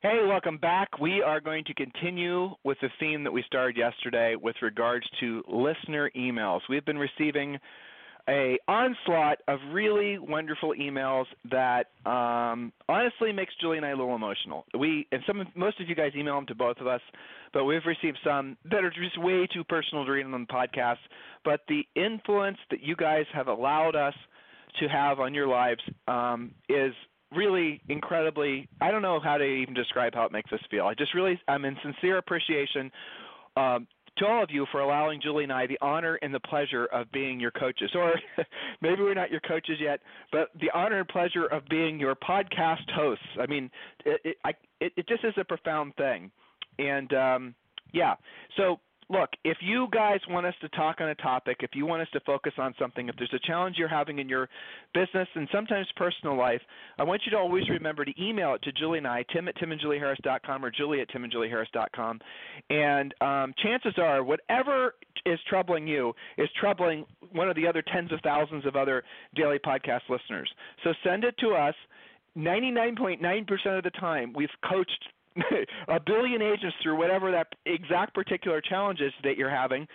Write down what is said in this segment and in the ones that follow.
Hey, welcome back. We are going to continue with the theme that we started yesterday with regards to listener emails. We've been receiving a onslaught of really wonderful emails that um, honestly makes Julie and I a little emotional. We and some most of you guys email them to both of us, but we've received some that are just way too personal to read on the podcast. But the influence that you guys have allowed us to have on your lives um, is really incredibly i don't know how to even describe how it makes us feel i just really i'm in sincere appreciation um, to all of you for allowing Julie and I the honor and the pleasure of being your coaches. Or maybe we're not your coaches yet, but the honor and pleasure of being your podcast hosts. I mean, it it, I, it, it just is a profound thing. And um, yeah, so look, if you guys want us to talk on a topic, if you want us to focus on something, if there's a challenge you're having in your business and sometimes personal life, I want you to always remember to email it to Julie and I, Tim at timandjulieharris.com or Julie at timandjulieharris.com. And um, chances are, whatever is troubling you is troubling one of the other tens of thousands of other daily podcast listeners. So send it to us. 99.9% of the time, we've coached a billion agents through whatever that exact particular challenge is that you're having.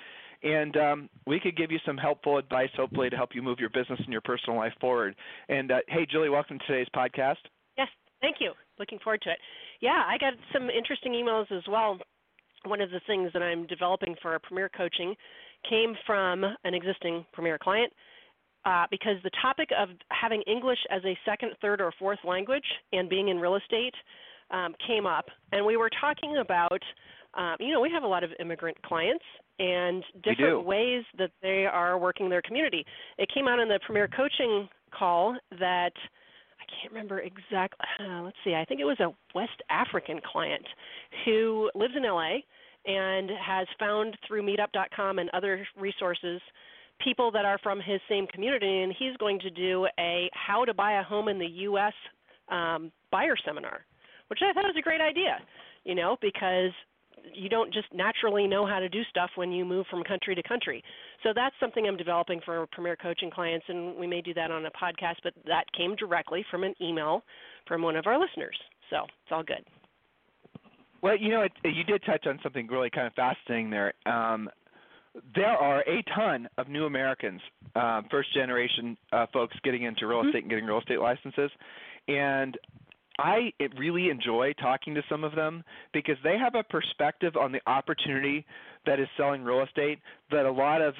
And um, we could give you some helpful advice, hopefully, to help you move your business and your personal life forward. And uh, hey, Julie, welcome to today's podcast. Yes, thank you. Looking forward to it. Yeah, I got some interesting emails as well. One of the things that I'm developing for our Premier Coaching came from an existing Premier client. Uh, because the topic of having English as a second, third, or fourth language and being in real estate um, came up, and we were talking about, um, you know, we have a lot of immigrant clients and different ways that they are working their community. It came out in the Premier Coaching call that I can't remember exactly. Uh, let's see, I think it was a West African client who lives in LA and has found through Meetup.com and other resources people that are from his same community, and he's going to do a how to buy a home in the U.S. Um, buyer seminar which I thought was a great idea, you know, because you don't just naturally know how to do stuff when you move from country to country. So that's something I'm developing for Premier Coaching clients, and we may do that on a podcast, but that came directly from an email from one of our listeners. So it's all good. Well, you know, it, you did touch on something really kind of fascinating there. Um, there are a ton of new Americans, uh, first generation uh, folks getting into real mm-hmm. estate mm-hmm. and getting real estate licenses. And I really enjoy talking to some of them because they have a perspective on the opportunity that is selling real estate that a lot of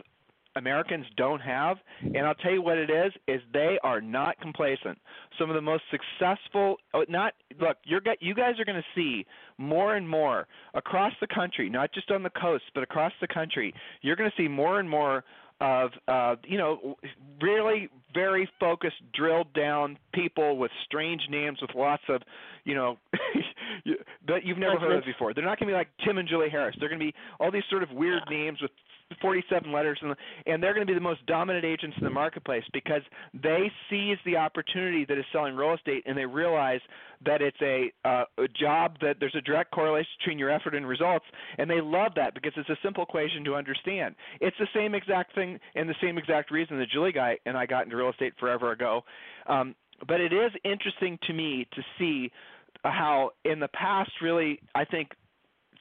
Americans don't have. And I'll tell you what it is is they are not complacent. Some of the most successful oh, not look, you're you guys are going to see more and more across the country, not just on the coast, but across the country. You're going to see more and more of uh, you know really very focused, drilled down people with strange names with lots of you know that you've never heard of before. They're not going to be like Tim and Julie Harris. They're going to be all these sort of weird names with 47 letters, and, and they're going to be the most dominant agents in the marketplace because they seize the opportunity that is selling real estate, and they realize that it's a, uh, a job that there's a direct correlation between your effort and results, and they love that because it's a simple equation to understand. It's the same exact thing and the same exact reason that Julie guy and I got into real estate forever ago. Um, but it is interesting to me to see how in the past, really, I think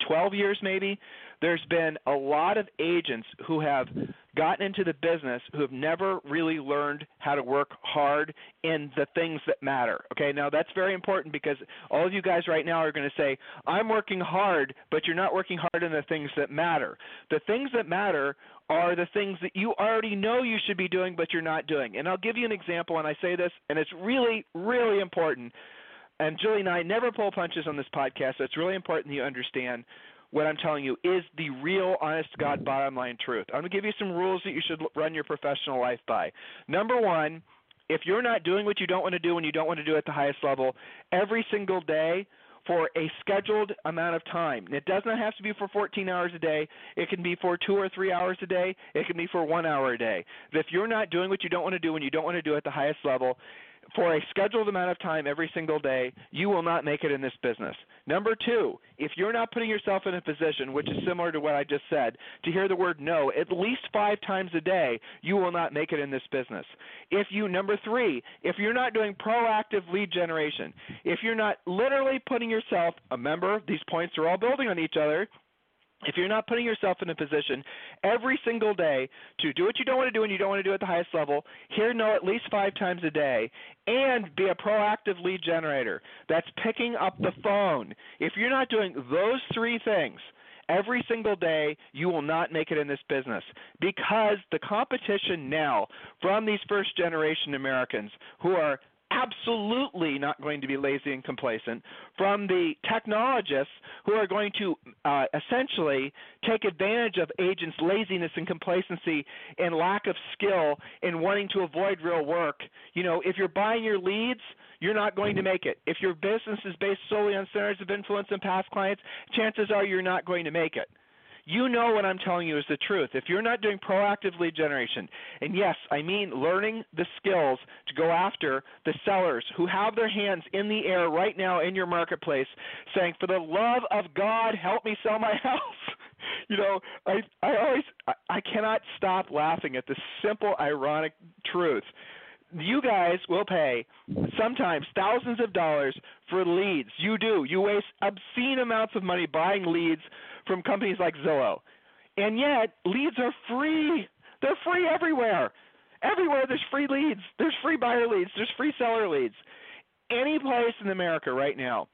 12 years maybe, there's been a lot of agents who have gotten into the business who have never really learned how to work hard in the things that matter. Okay, now that's very important because all of you guys right now are going to say, I'm working hard, but you're not working hard in the things that matter. The things that matter are the things that you already know you should be doing, but you're not doing. And I'll give you an example, and I say this, and it's really, really important. And Julie and I never pull punches on this podcast, so it's really important that you understand what I'm telling you is the real, honest God, bottom line truth. I'm going to give you some rules that you should run your professional life by. Number one if you're not doing what you don't want to do and you don't want to do it at the highest level every single day for a scheduled amount of time. It does not have to be for 14 hours a day. It can be for two or three hours a day. It can be for one hour a day. If you're not doing what you don't want to do and you don't want to do it at the highest level, for a scheduled amount of time every single day, you will not make it in this business. Number two, if you're not putting yourself in a position, which is similar to what I just said, to hear the word no at least five times a day, you will not make it in this business. If you, number three, if you're not doing proactive lead generation, if you're not literally putting yourself, a member, these points are all building on each other, if you're not putting yourself in a position every single day to do what you don't want to do and you don't want to do at the highest level, hear no at least five times a day, and be a proactive lead generator that's picking up the phone. If you're not doing those three things, every single day, you will not make it in this business because the competition now from these first generation Americans who are absolutely not going to be lazy and complacent from the technologists who are going to uh, essentially take advantage of agents' laziness and complacency and lack of skill in wanting to avoid real work. You know, if you're buying your leads, you're not going to make it. If your business is based solely on centers of influence and past clients, chances are you're not going to make it you know what I'm telling you is the truth. If you're not doing proactive lead generation, and yes, I mean learning the skills to go after the sellers who have their hands in the air right now in your marketplace saying, For the love of God, help me sell my house. you know, I I always I, I cannot stop laughing at the simple ironic truth you guys will pay sometimes thousands of dollars for leads. You do. You waste obscene amounts of money buying leads from companies like Zillow. And yet, leads are free. They're free everywhere. Everywhere there's free leads. There's free buyer leads. There's free seller leads. Any place in America right now,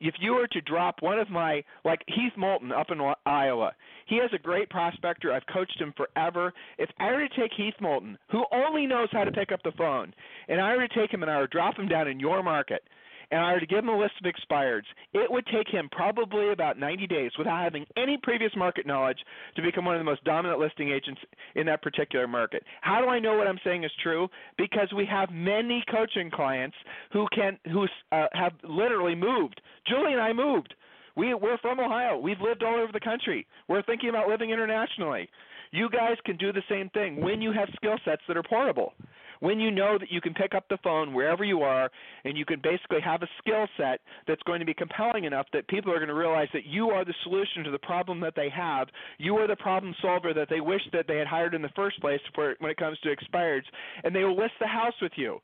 if you were to drop one of my, like Heath Moulton up in Iowa, he has a great prospector. I've coached him forever. If I were to take Heath Moulton, who only knows how to pick up the phone, and I were to take him and I were to drop him down in your market, and I were to give him a list of expireds, it would take him probably about 90 days without having any previous market knowledge to become one of the most dominant listing agents in that particular market. How do I know what I'm saying is true? Because we have many coaching clients who can who uh, have literally moved. Julie and I moved. We we're from Ohio. We've lived all over the country. We're thinking about living internationally. You guys can do the same thing when you have skill sets that are portable when you know that you can pick up the phone wherever you are and you can basically have a skill set that's going to be compelling enough that people are going to realize that you are the solution to the problem that they have. You are the problem solver that they wish that they had hired in the first place for when it comes to expireds, and they will list the house with you.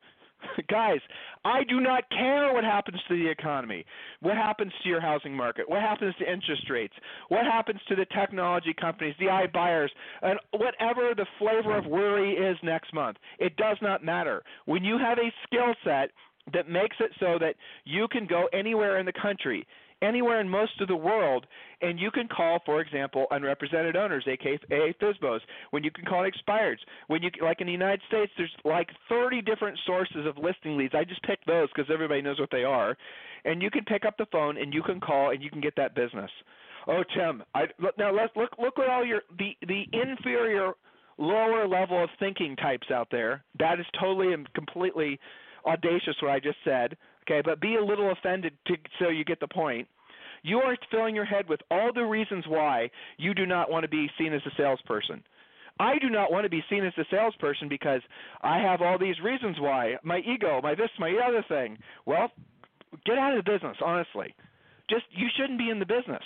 Guys, I do not care what happens to the economy. What happens to your housing market? What happens to interest rates? What happens to the technology companies, the iBuyers, and whatever the flavor of worry is next month? It does not matter. When you have a skill set that makes it so that you can go anywhere in the country anywhere in most of the world, and you can call, for example, unrepresented owners, aka FSBOs, when you can call expireds. When you like in the United States, there's like 30 different sources of listing leads. I just picked those because everybody knows what they are, and you can pick up the phone and you can call and you can get that business. Oh, Tim, I look, now let's look look at all your the the inferior lower level of thinking types out there. That is totally and completely audacious what I just said. Okay, but be a little offended to, so you get the point. You are filling your head with all the reasons why you do not want to be seen as a salesperson. I do not want to be seen as a salesperson because I have all these reasons why. My ego, my this, my other thing. Well, get out of the business, honestly. Just you shouldn't be in the business.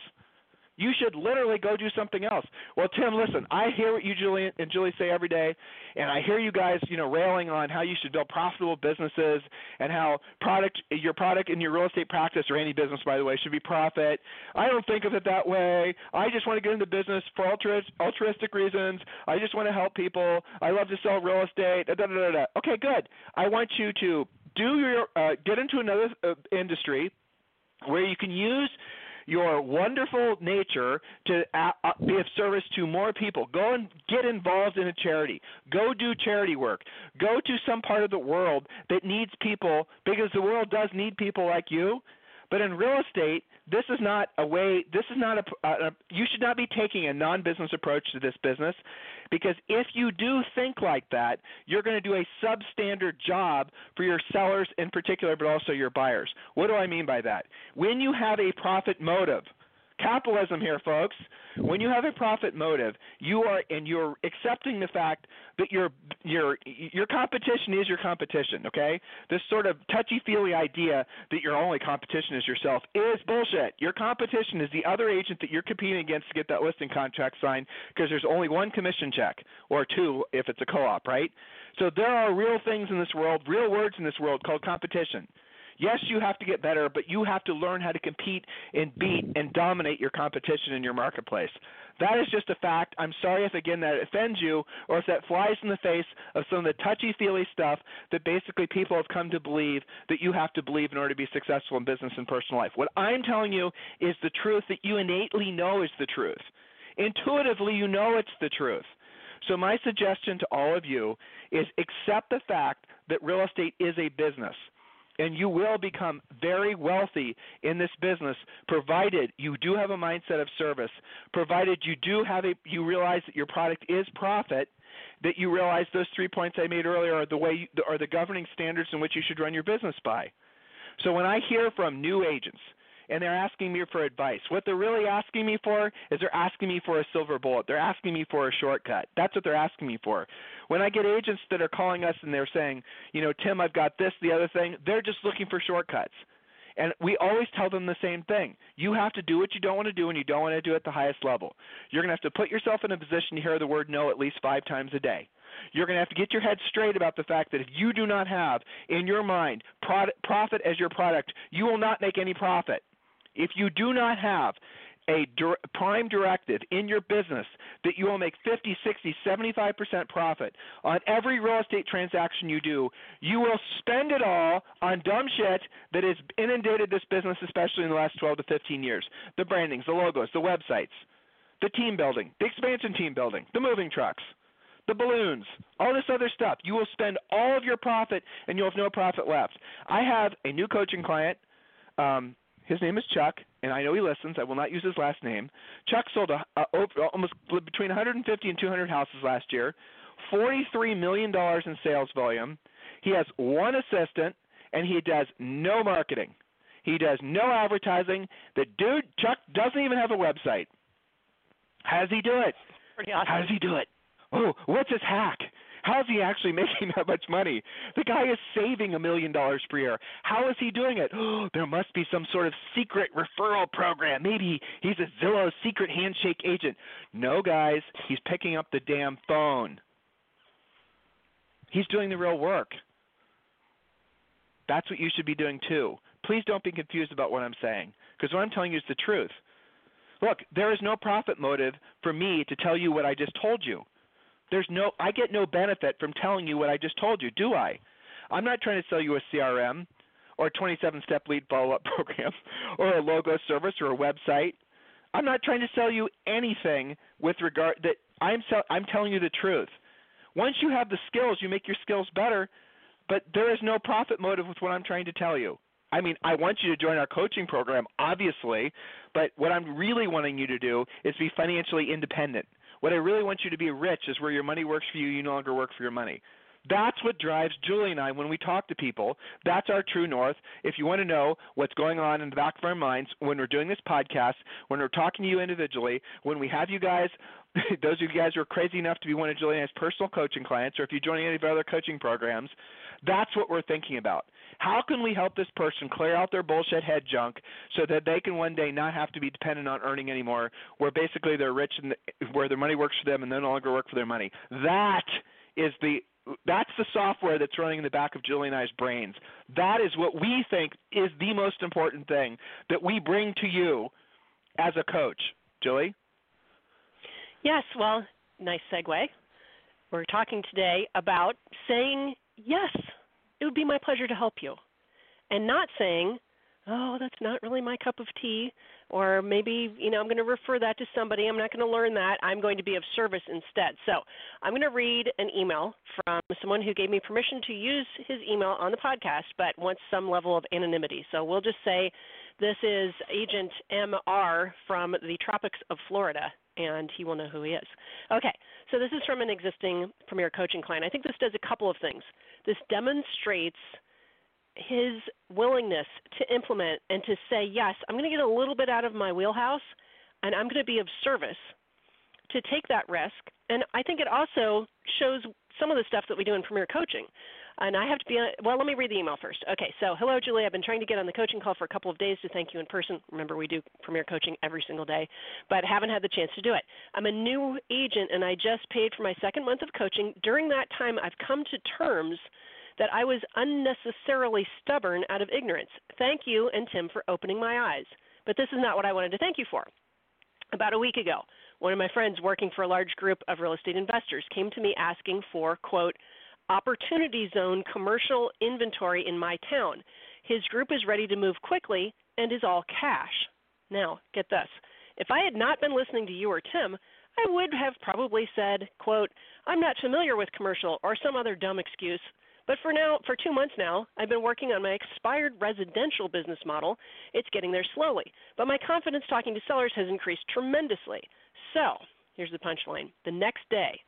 You should literally go do something else. Well, Tim, listen, I hear what you Julie and Julie say every day, and I hear you guys, you know, railing on how you should build profitable businesses and how product your product in your real estate practice or any business by the way should be profit. I don't think of it that way. I just want to get into business for altruistic reasons. I just want to help people. I love to sell real estate. Da, da, da, da. Okay, good. I want you to do your uh, get into another uh, industry where you can use your wonderful nature to uh, uh, be of service to more people. Go and get involved in a charity. Go do charity work. Go to some part of the world that needs people because the world does need people like you. But in real estate, this is not a way. This is not a, a. You should not be taking a non-business approach to this business, because if you do think like that, you're going to do a substandard job for your sellers in particular, but also your buyers. What do I mean by that? When you have a profit motive, capitalism here, folks. When you have a profit motive, you are and you're accepting the fact that your your your competition is your competition. Okay, this sort of touchy-feely idea that your only competition is yourself is bullshit. Your competition is the other agent that you're competing against to get that listing contract signed because there's only one commission check or two if it's a co-op, right? So there are real things in this world, real words in this world called competition. Yes, you have to get better, but you have to learn how to compete and beat and dominate your competition in your marketplace. That is just a fact. I'm sorry if again that offends you or if that flies in the face of some of the touchy feely stuff that basically people have come to believe that you have to believe in order to be successful in business and personal life. What I'm telling you is the truth that you innately know is the truth. Intuitively, you know it's the truth. So, my suggestion to all of you is accept the fact that real estate is a business and you will become very wealthy in this business provided you do have a mindset of service provided you do have a you realize that your product is profit that you realize those three points I made earlier are the way you, are the governing standards in which you should run your business by. So when I hear from new agents and they're asking me for advice. What they're really asking me for is they're asking me for a silver bullet. They're asking me for a shortcut. That's what they're asking me for. When I get agents that are calling us and they're saying, you know, Tim, I've got this, the other thing, they're just looking for shortcuts. And we always tell them the same thing. You have to do what you don't want to do, and you don't want to do it at the highest level. You're going to have to put yourself in a position to hear the word no at least five times a day. You're going to have to get your head straight about the fact that if you do not have in your mind profit as your product, you will not make any profit. If you do not have a prime directive in your business that you will make 50, 60, 75% profit on every real estate transaction you do, you will spend it all on dumb shit that has inundated this business, especially in the last 12 to 15 years. The brandings, the logos, the websites, the team building, the expansion team building, the moving trucks, the balloons, all this other stuff. You will spend all of your profit and you'll have no profit left. I have a new coaching client. Um, his name is Chuck, and I know he listens. I will not use his last name. Chuck sold a, a, almost between 150 and 200 houses last year, 43 million dollars in sales volume. He has one assistant, and he does no marketing. He does no advertising. The dude Chuck doesn't even have a website. How does he do it? Awesome. How does he do it? Oh, what's his hack? How is he actually making that much money? The guy is saving a million dollars per year. How is he doing it? Oh, there must be some sort of secret referral program. Maybe he's a Zillow secret handshake agent. No, guys, he's picking up the damn phone. He's doing the real work. That's what you should be doing too. Please don't be confused about what I'm saying, because what I'm telling you is the truth. Look, there is no profit motive for me to tell you what I just told you. There's no I get no benefit from telling you what I just told you, do I? I'm not trying to sell you a CRM or a 27 step lead follow up program or a logo service or a website. I'm not trying to sell you anything with regard that I'm sell, I'm telling you the truth. Once you have the skills, you make your skills better, but there is no profit motive with what I'm trying to tell you. I mean, I want you to join our coaching program, obviously, but what I'm really wanting you to do is be financially independent. What I really want you to be rich is where your money works for you, you no longer work for your money. That's what drives Julie and I when we talk to people. That's our true north. If you want to know what's going on in the back of our minds when we're doing this podcast, when we're talking to you individually, when we have you guys, those of you guys who are crazy enough to be one of Julie and I's personal coaching clients, or if you're joining any of our other coaching programs, that's what we're thinking about. How can we help this person clear out their bullshit head junk so that they can one day not have to be dependent on earning anymore, where basically they're rich and where their money works for them and they no longer work for their money? That is the that's the software that's running in the back of Julie and I's brains. That is what we think is the most important thing that we bring to you as a coach. Julie? Yes, well, nice segue. We're talking today about saying yes it would be my pleasure to help you. And not saying, oh, that's not really my cup of tea, or maybe, you know, I'm going to refer that to somebody. I'm not going to learn that. I'm going to be of service instead. So I'm going to read an email from someone who gave me permission to use his email on the podcast, but wants some level of anonymity. So we'll just say This is Agent MR from the tropics of Florida, and he will know who he is. Okay, so this is from an existing Premier Coaching client. I think this does a couple of things. This demonstrates his willingness to implement and to say, yes, I'm going to get a little bit out of my wheelhouse and I'm going to be of service to take that risk. And I think it also shows some of the stuff that we do in Premier Coaching. And I have to be, well, let me read the email first. Okay, so hello, Julie. I've been trying to get on the coaching call for a couple of days to thank you in person. Remember, we do Premier Coaching every single day, but haven't had the chance to do it. I'm a new agent and I just paid for my second month of coaching. During that time, I've come to terms that I was unnecessarily stubborn out of ignorance. Thank you and Tim for opening my eyes. But this is not what I wanted to thank you for. About a week ago, one of my friends working for a large group of real estate investors came to me asking for, quote, opportunity zone commercial inventory in my town. His group is ready to move quickly and is all cash. Now, get this. If I had not been listening to you or Tim, I would have probably said, quote, I'm not familiar with commercial or some other dumb excuse. But for now, for two months now, I've been working on my expired residential business model. It's getting there slowly, but my confidence talking to sellers has increased tremendously. So, here's the punchline. The next day,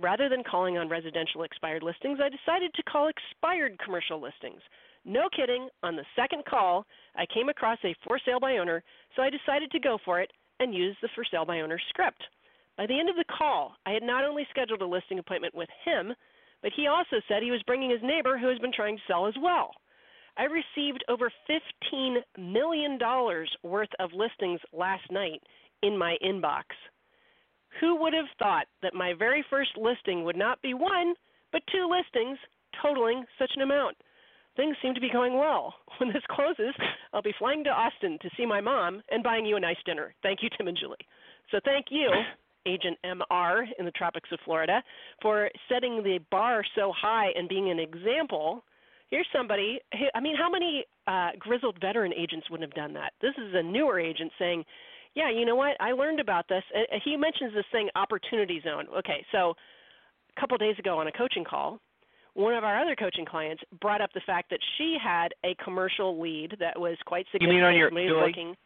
rather than calling on residential expired listings, I decided to call expired commercial listings. No kidding, on the second call, I came across a for sale by owner, so I decided to go for it and use the for sale by owner script. By the end of the call, I had not only scheduled a listing appointment with him, but he also said he was bringing his neighbor who has been trying to sell as well. I received over $15 million worth of listings last night in my inbox. Who would have thought that my very first listing would not be one, but two listings totaling such an amount? Things seem to be going well. When this closes, I'll be flying to Austin to see my mom and buying you a nice dinner. Thank you, Tim and Julie. So thank you Agent MR in the tropics of Florida, for setting the bar so high and being an example. Here's somebody, I mean, how many uh, grizzled veteran agents wouldn't have done that? This is a newer agent saying, yeah, you know what? I learned about this. He mentions this thing, opportunity zone. Okay, so a couple days ago on a coaching call, one of our other coaching clients brought up the fact that she had a commercial lead that was quite significant. You mean on your Julie, looking,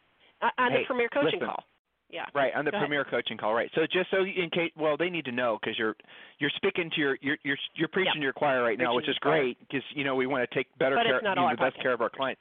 uh, on hey, the premier coaching listen. call? Yeah. Right on the Go premier ahead. coaching call. Right. So just so in case, well, they need to know because you're you're speaking to your you're you're, you're preaching Yeah. to your choir right now, Preaching which is great because you know we want to take better But care, you know, the best care of our clients.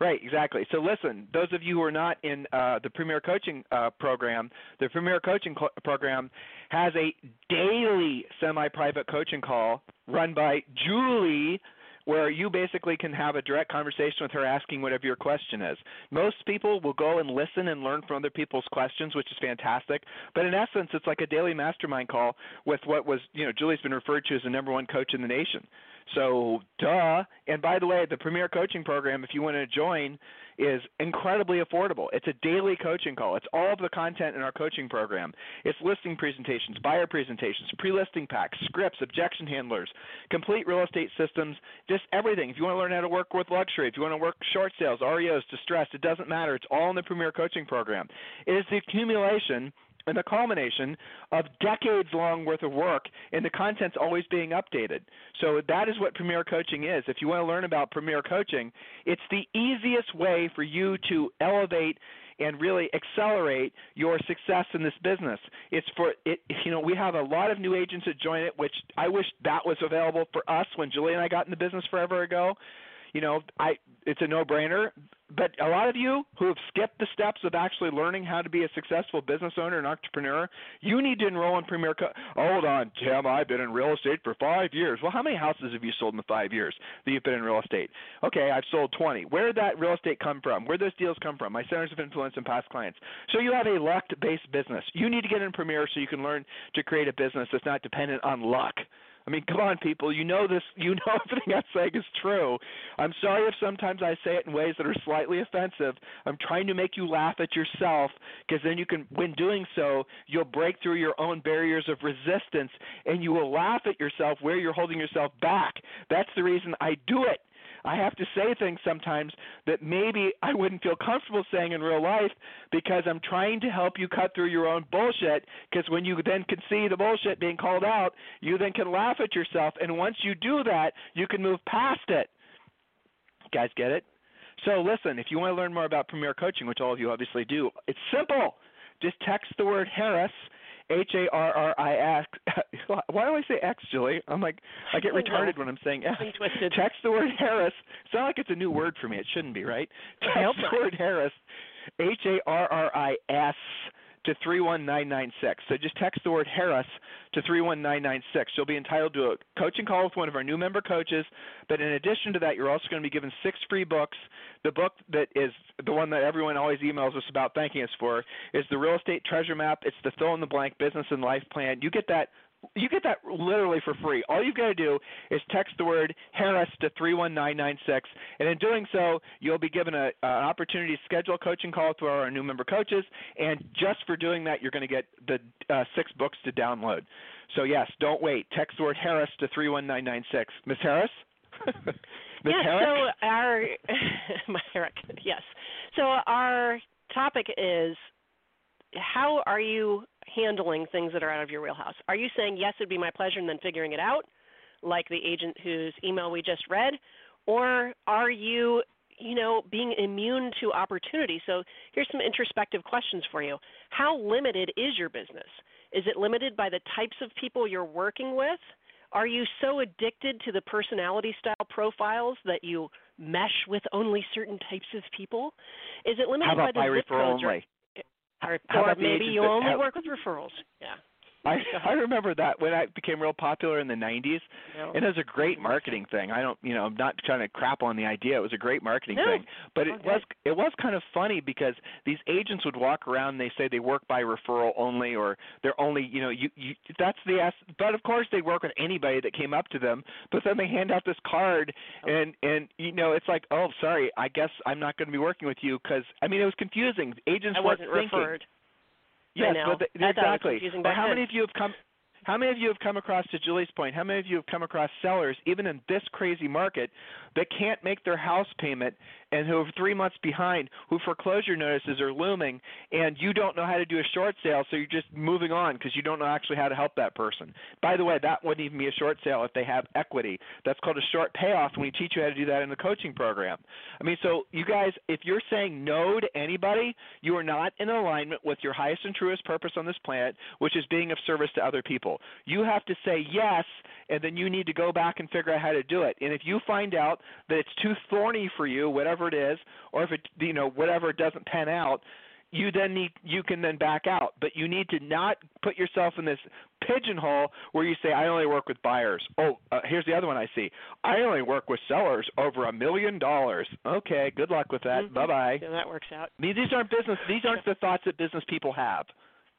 Right, exactly. So listen, those of you who are not in uh, the Premier Coaching uh, program, the Premier Coaching cl- program has a daily semi-private coaching call run by Julie where you basically can have a direct conversation with her asking whatever your question is. Most people will go and listen and learn from other people's questions, which is fantastic. But in essence, it's like a daily mastermind call with what was, you know, Julie's been referred to as the number one coach in the nation. So, duh. And by the way, the Premier Coaching Program, if you want to join, is incredibly affordable. It's a daily coaching call. It's all of the content in our coaching program. It's listing presentations, buyer presentations, pre-listing packs, scripts, objection handlers, complete real estate systems, just everything. If you want to learn how to work with luxury, if you want to work short sales, REOs, distressed, it doesn't matter. It's all in the Premier Coaching Program. It is the accumulation and the culmination of decades long worth of work and the content's always being updated. So that is what Premier Coaching is. If you want to learn about Premier Coaching, it's the easiest way for you to elevate and really accelerate your success in this business. It's for it you know, we have a lot of new agents that join it, which I wish that was available for us when Julie and I got in the business forever ago. You know, I it's a no-brainer. But a lot of you who have skipped the steps of actually learning how to be a successful business owner and entrepreneur, you need to enroll in Premier. Co- oh, Hold on, Tim. I've been in real estate for five years. Well, how many houses have you sold in the five years that you've been in real estate? Okay, I've sold 20. Where did that real estate come from? Where did those deals come from? My centers of influence and past clients. So you have a luck-based business. You need to get in Premier so you can learn to create a business that's not dependent on luck. I mean, come on, people. You know this. You know everything I'm saying is true. I'm sorry if sometimes I say it in ways that are slightly offensive. I'm trying to make you laugh at yourself because then you can, when doing so, you'll break through your own barriers of resistance and you will laugh at yourself where you're holding yourself back. That's the reason I do it. I have to say things sometimes that maybe I wouldn't feel comfortable saying in real life because I'm trying to help you cut through your own bullshit. Because when you then can see the bullshit being called out, you then can laugh at yourself. And once you do that, you can move past it. You guys get it? So listen, if you want to learn more about Premier Coaching, which all of you obviously do, it's simple. Just text the word Harris, H A R R I X. Why do I say X, Julie? I'm like I get retarded when I'm saying X. Twisted. Text the word Harris. It's not like it's a new word for me. It shouldn't be, right? Text the word Harris, H A R R I S to 31996. So just text the word Harris to 31996. You'll be entitled to a coaching call with one of our new member coaches. But in addition to that, you're also going to be given six free books. The book that is the one that everyone always emails us about thanking us for is the Real Estate Treasure Map. It's the fill in the blank business and life plan. You get that you get that literally for free. All you've got to do is text the word Harris to 31996, and in doing so, you'll be given a, an opportunity to schedule a coaching call with our new member coaches. And just for doing that, you're going to get the uh, six books to download. So yes, don't wait. Text the word Harris to 31996. Miss Harris. Ms. yeah. Herrick? So our my Herrick, yes. So our topic is how are you handling things that are out of your wheelhouse? Are you saying yes, it'd be my pleasure, and then figuring it out, like the agent whose email we just read, or are you, you know, being immune to opportunity? So here's some introspective questions for you. How limited is your business? Is it limited by the types of people you're working with? Are you so addicted to the personality style profiles that you mesh with only certain types of people? Is it limited by the by zip referral codes only? Or, How or maybe you only work with referrals. Yeah. I I remember that when I became real popular in the 90s, No. and it was a great marketing thing. I don't, you know, I'm not trying to crap on the idea. It was a great marketing No. thing, but it Okay. was it was kind of funny because these agents would walk around and they say they work by referral only, or they're only, you know, you you that's the ass. But of course they work with anybody that came up to them. But then they hand out this card, Oh. and and you know, it's like, oh, sorry, I guess I'm not going to be working with you because I mean it was confusing. Agents I weren't wasn't thinking. referred. Yes, but the, I thought it was exactly. Or how then. many of you have come? How many of you have come across, to Julie's point, how many of you have come across sellers, even in this crazy market, that can't make their house payment and who are three months behind, who foreclosure notices are looming, and you don't know how to do a short sale, so you're just moving on because you don't know actually how to help that person. By the way, that wouldn't even be a short sale if they have equity. That's called a short payoff, and we teach you how to do that in the coaching program. I mean, so you guys, if you're saying no to anybody, you are not in alignment with your highest and truest purpose on this planet, which is being of service to other people. You have to say yes, and then you need to go back and figure out how to do it. And if you find out that it's too thorny for you, whatever it is, or if it, you know, whatever doesn't pan out, you then need you can then back out but you need to not put yourself in this pigeonhole where you say i only work with buyers oh uh, here's the other one i see i only work with sellers over a million dollars okay good luck with that Mhm. bye bye Yeah, that works out. I mean, these aren't business these aren't the thoughts that business people have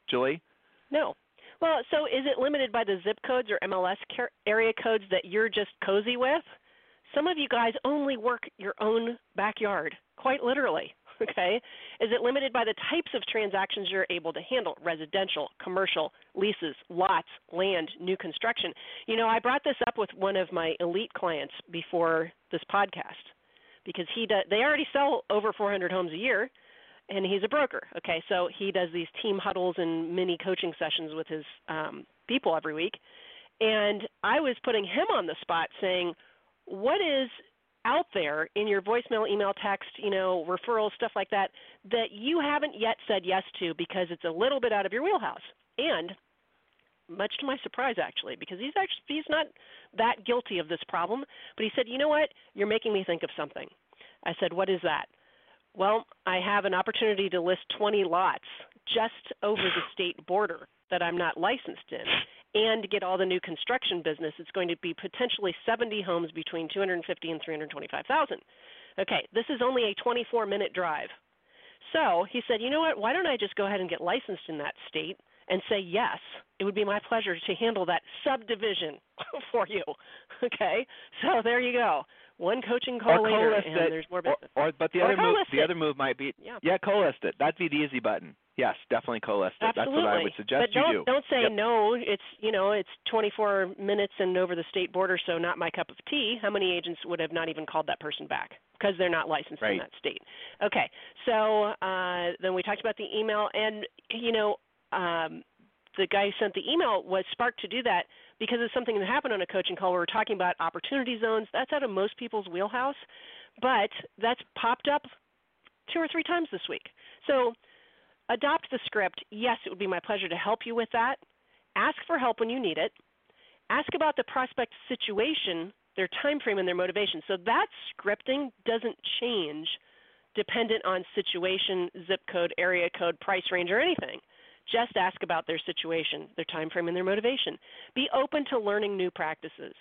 julie No. Well, so is it limited by the zip codes or MLS car- area codes that you're just cozy with? Some of you guys only work your own backyard, quite literally. Okay? Is it limited by the types of transactions you're able to handle? Residential, commercial, leases, lots, land, new construction. You know, I brought this up with one of my elite clients before this podcast because he does, they already sell over 400 homes a year and he's a broker. Okay, so he does these team huddles and mini coaching sessions with his um, people every week. And I was putting him on the spot saying, what is out there in your voicemail, email, text, you know, referrals, stuff like that, that you haven't yet said yes to because it's a little bit out of your wheelhouse? And much to my surprise actually because he's actually he's not that guilty of this problem but he said you know what? You're making me think of something. I said what is that? Well i have an opportunity to list 20 lots just over the state border that i'm not licensed in and get all the new construction business it's going to be potentially 70 homes between 250 and 325,000 okay this is only a 24 minute drive so he said, you know what? Why don't I just go ahead and get licensed in that state and say yes? It would be my pleasure to handle that subdivision for you. Okay, so there you go. One coaching call or later, and it there's more or, business. or but the Or other move co-list the it. other move might be yeah. yeah co-list it that'd be the easy button yes definitely co-list it Absolutely. that's what i would suggest but don't you do don't say Yep. no. It's you know it's 24 minutes and over the state border, so not my cup of tea. How many agents would have not even called that person back because they're not licensed in that state? Okay, so uh, then we talked about the email, and you know um, the guy who sent the email was sparked to do that because of something that happened on a coaching call. We were talking about opportunity zones. That's out of most people's wheelhouse. but that's popped up two or three times this week. So adopt the script. Yes, it would be my pleasure to help you with that. Ask for help when you need it. Ask about the prospect situation, their time frame and their motivation. So that scripting doesn't change dependent on situation, zip code, area code, price range or anything. Just ask about their situation, their time frame and their motivation. Be open to learning new practices.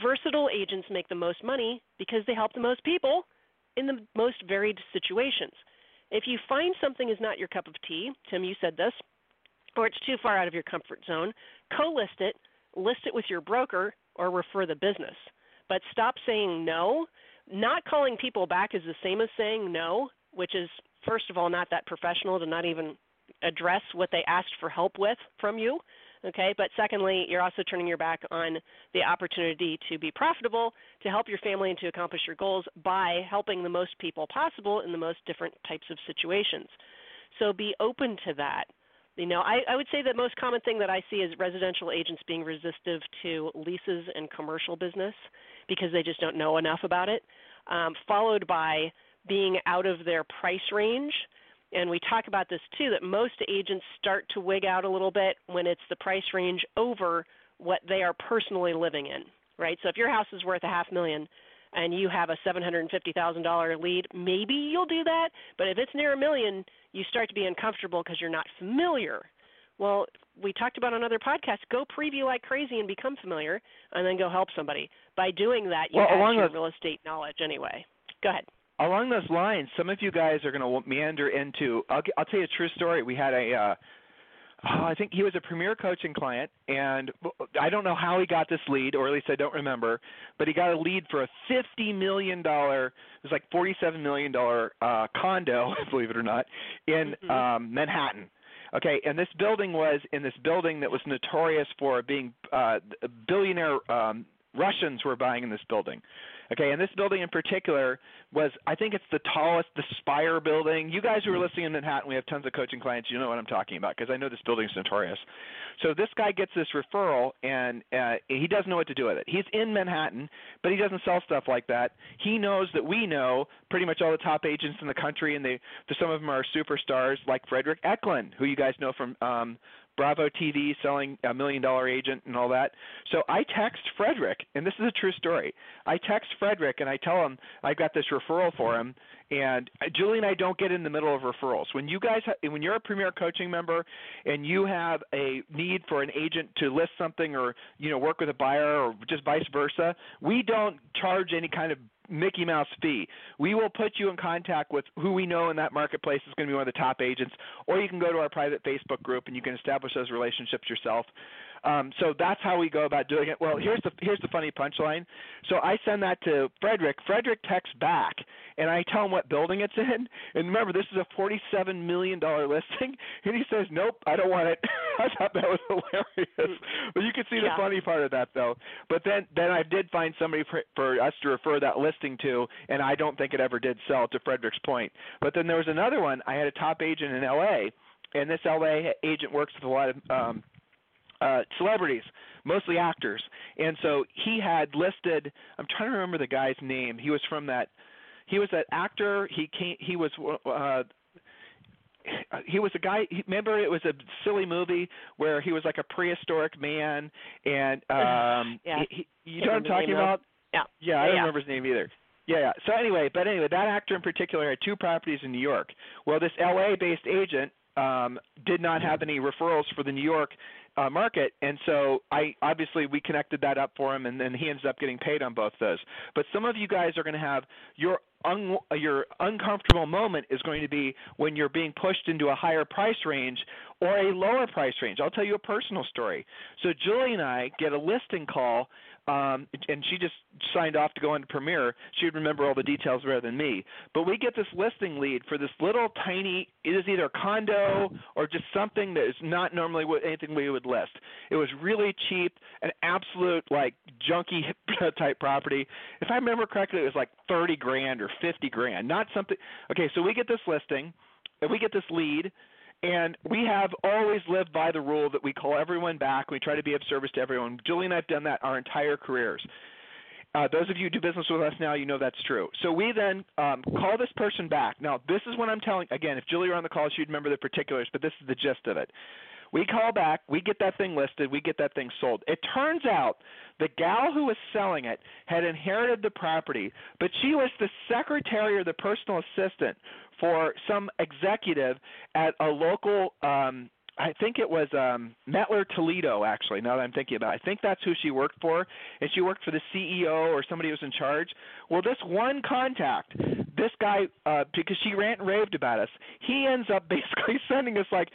Versatile agents make the most money because they help the most people in the most varied situations. If you find something is not your cup of tea, Tim, you said this, or it's too far out of your comfort zone, co list it, list it with your broker, or refer the business. But stop saying no. Not calling people back is the same as saying no, which is, first of all, not that professional to not even address what they asked for help with from you. Okay, but secondly, you're also turning your back on the opportunity to be profitable, to help your family, and to accomplish your goals by helping the most people possible in the most different types of situations. So be open to that. You know, I, I would say the most common thing that I see is residential agents being resistive to leases and commercial business because they just don't know enough about it, um, followed by being out of their price range and we talk about this too that most agents start to wig out a little bit when it's the price range over what they are personally living in, right? So if your house is worth a half million and you have a $750,000 lead, maybe you'll do that, but if it's near a million, you start to be uncomfortable because you're not familiar. Well, we talked about on other podcasts, go preview like crazy and become familiar and then go help somebody. By doing that, you well, add your the- real estate knowledge anyway. Go ahead along those lines, some of you guys are going to meander into. I'll, I'll tell you a true story. We had a. Uh, oh, I think he was a premier coaching client, and I don't know how he got this lead, or at least I don't remember, but he got a lead for a fifty million dollar, it was like forty-seven million dollar uh, condo, believe it or not, in mm-hmm. um, Manhattan. Okay, and this building was in this building that was notorious for being uh, billionaire um, Russians were buying in this building. Okay, and this building in particular was, I think it's the tallest, the Spire building. You guys who are listening in Manhattan, we have tons of coaching clients. You know what I'm talking about because I know this building's notorious. So this guy gets this referral, and uh, he doesn't know what to do with it. He's in Manhattan, but he doesn't sell stuff like that. He knows that we know pretty much all the top agents in the country, and they, some of them are superstars like Fredrik Eklund, who you guys know from um, Bravo TV selling a million dollar agent and all that. So I text Fredrik, and this is a true story. I text Fredrik and I tell him I've got this referral for him. And Julie and I don't get in the middle of referrals. When you guys, when you're a Premier Coaching member, and you have a need for an agent to list something, or you know, work with a buyer, or just vice versa, we don't charge any kind of Mickey Mouse fee. We will put you in contact with who we know in that marketplace is going to be one of the top agents, or you can go to our private Facebook group and you can establish those relationships yourself. Um, so that's how we go about doing it. Well, here's the here's the funny punchline. So I send that to Fredrik. Fredrik texts back, and I tell him what building it's in. And remember, this is a forty-seven million dollar listing, and he says, "Nope, I don't want it." I thought that was hilarious. But you can see yeah. the funny part of that, though. But then then I did find somebody for, for us to refer that listing to, and I don't think it ever did sell. To Fredrik's point. But then there was another one. I had a top agent in L.A. And this LA agent works with a lot of um, uh, celebrities, mostly actors. And so he had listed. I'm trying to remember the guy's name. He was from that. He was that actor. He came. He was. Uh, he was a guy. Remember, it was a silly movie where he was like a prehistoric man, and um, yeah. he, he, you know what I'm talking about? Yeah. Yeah, I don't remember his name either. Yeah, yeah. So anyway, but anyway, that actor in particular had two properties in New York. Well, this LA-based agent um, did not have any referrals for the New York uh, market, and so I obviously we connected that up for him, and then he ends up getting paid on both those. But some of you guys are going to have your un, your uncomfortable moment is going to be when you're being pushed into a higher price range or a lower price range. I'll tell you a personal story. So Julie and I get a listing call um, and she just signed off to go into Premier. She'd remember all the details better than me. But we get this listing lead for this little tiny. It is either a condo or just something that is not normally what, anything we would list. It was really cheap, an absolute like junky type property. If I remember correctly, it was like thirty grand or fifty grand. Not something. Okay, so we get this listing, and we get this lead and we have always lived by the rule that we call everyone back. We try to be of service to everyone. Julie and I have done that our entire careers. Uh, those of you who do business with us now, you know that's true. So we then um, call this person back. Now, this is what I'm telling. Again, if Julie were on the call, she'd remember the particulars, but this is the gist of it. We call back, we get that thing listed, we get that thing sold. It turns out the gal who was selling it had inherited the property, but she was the secretary or the personal assistant for some executive at a local um I think it was um Mettler Toledo actually, now that I'm thinking about it. I think that's who she worked for and she worked for the CEO or somebody who was in charge. Well this one contact, this guy uh because she rant and raved about us, he ends up basically sending us like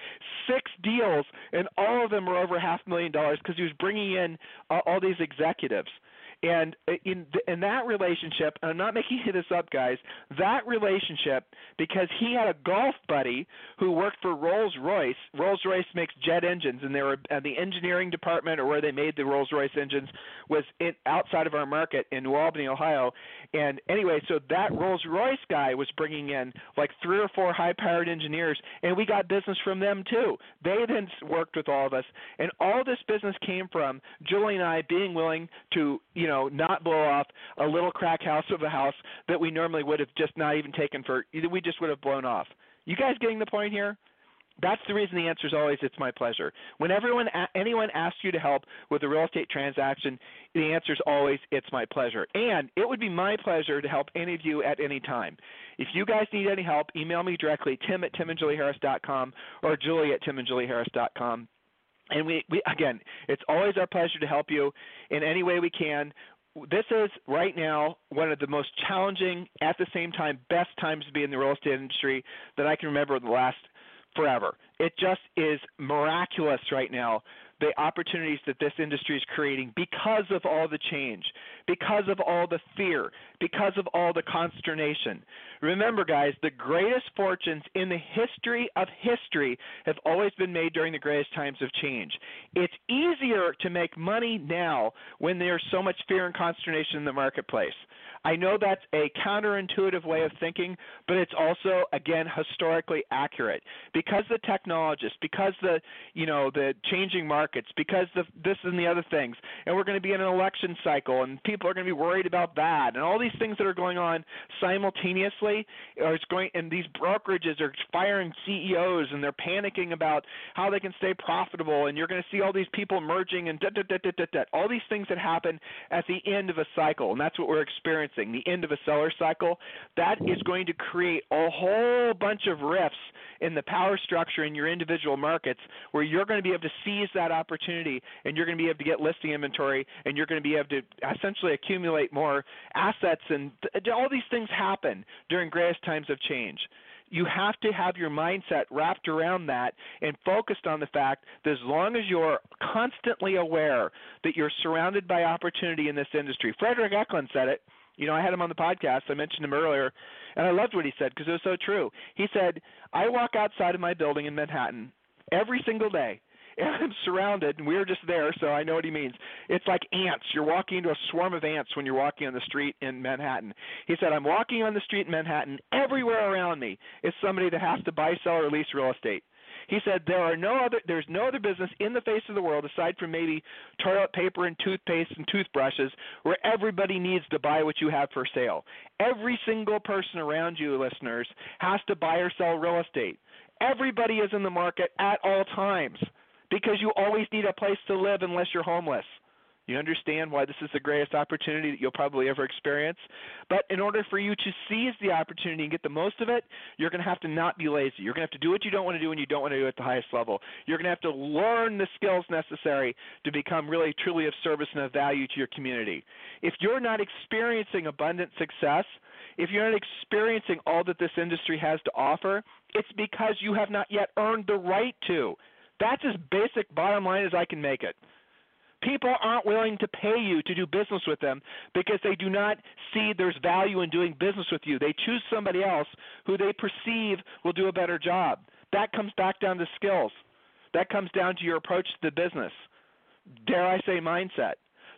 six deals and all of them were over half a million dollars because he was bringing in uh, all these executives. And uh, in in that relationship, and I'm not making this up, guys. That relationship, because he had a golf buddy who worked for Rolls Royce. Rolls Royce makes jet engines, and they were at the engineering department or where they made the Rolls Royce engines was in, outside of our market in New Albany, Ohio. And anyway, so that Rolls Royce guy was bringing in like three or four high-powered engineers, and we got business from them too. They then worked with all of us, and all this business came from Julie and I being willing to, you you know, not blow off a little crack house of a house that we normally would have just not even taken for we just would have blown off. You guys getting the point here? That's the reason the answer is always it's my pleasure. When everyone anyone asks you to help with a real estate transaction, the answer is always it's my pleasure. And it would be my pleasure to help any of you at any time. If you guys need any help, email me directly, tim at timandjulieharris.com or julie at timandjulieharris.com and we, we again, it's always our pleasure to help you in any way we can. This is right now one of the most challenging, at the same time, best times to be in the real estate industry that I can remember the last forever. It just is miraculous right now the opportunities that this industry is creating because of all the change, because of all the fear, because of all the consternation. Remember, guys, the greatest fortunes in the history of history have always been made during the greatest times of change. It's easier to make money now when there's so much fear and consternation in the marketplace. I know that's a counterintuitive way of thinking, but it's also again historically accurate because the technologists, because the you know the changing markets, because the this and the other things, and we're going to be in an election cycle, and people are going to be worried about that, and all these things that are going on simultaneously are it's going, and these brokerages are firing CEOs, and they're panicking about how they can stay profitable, and you're going to see all these people merging and da, da, da, da, da, da, all these things that happen at the end of a cycle, and that's what we're experiencing the end of a seller cycle, that is going to create a whole bunch of rifts in the power structure in your individual markets where you're going to be able to seize that opportunity and you're going to be able to get listing inventory and you're going to be able to essentially accumulate more assets and all these things happen during greatest times of change you have to have your mindset wrapped around that and focused on the fact that as long as you're constantly aware that you're surrounded by opportunity in this industry. Fredrik Eklund said it. You know, I had him on the podcast. I mentioned him earlier, and I loved what he said because it was so true. He said, "I walk outside of my building in Manhattan every single day, and surrounded, and we are just there, so I know what he means. It's like ants. You're walking into a swarm of ants when you're walking on the street in Manhattan. He said, I'm walking on the street in Manhattan. Everywhere around me is somebody that has to buy, sell, or lease real estate. He said there are no other there's no other business in the face of the world aside from maybe toilet paper and toothpaste and toothbrushes where everybody needs to buy what you have for sale. Every single person around you listeners has to buy or sell real estate. Everybody is in the market at all times because you always need a place to live unless you're homeless. You understand why this is the greatest opportunity that you'll probably ever experience. But in order for you to seize the opportunity and get the most of it, you're going to have to not be lazy. You're going to have to do what you don't want to do and you don't want to do it at the highest level. You're going to have to learn the skills necessary to become really truly of service and of value to your community. If you're not experiencing abundant success, if you're not experiencing all that this industry has to offer, it's because you have not yet earned the right to. That's as basic bottom line as I can make it. People aren't willing to pay you to do business with them because they do not see there's value in doing business with you. They choose somebody else who they perceive will do a better job. That comes back down to skills. That comes down to your approach to the business. Dare I say mindset.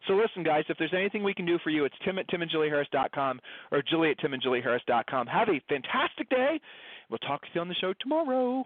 So listen, guys, if there's anything we can do for you, it's tim at timandjulieharris.com or julie at timandjulieharris.com. Have a fantastic day. We'll talk to you on the show tomorrow.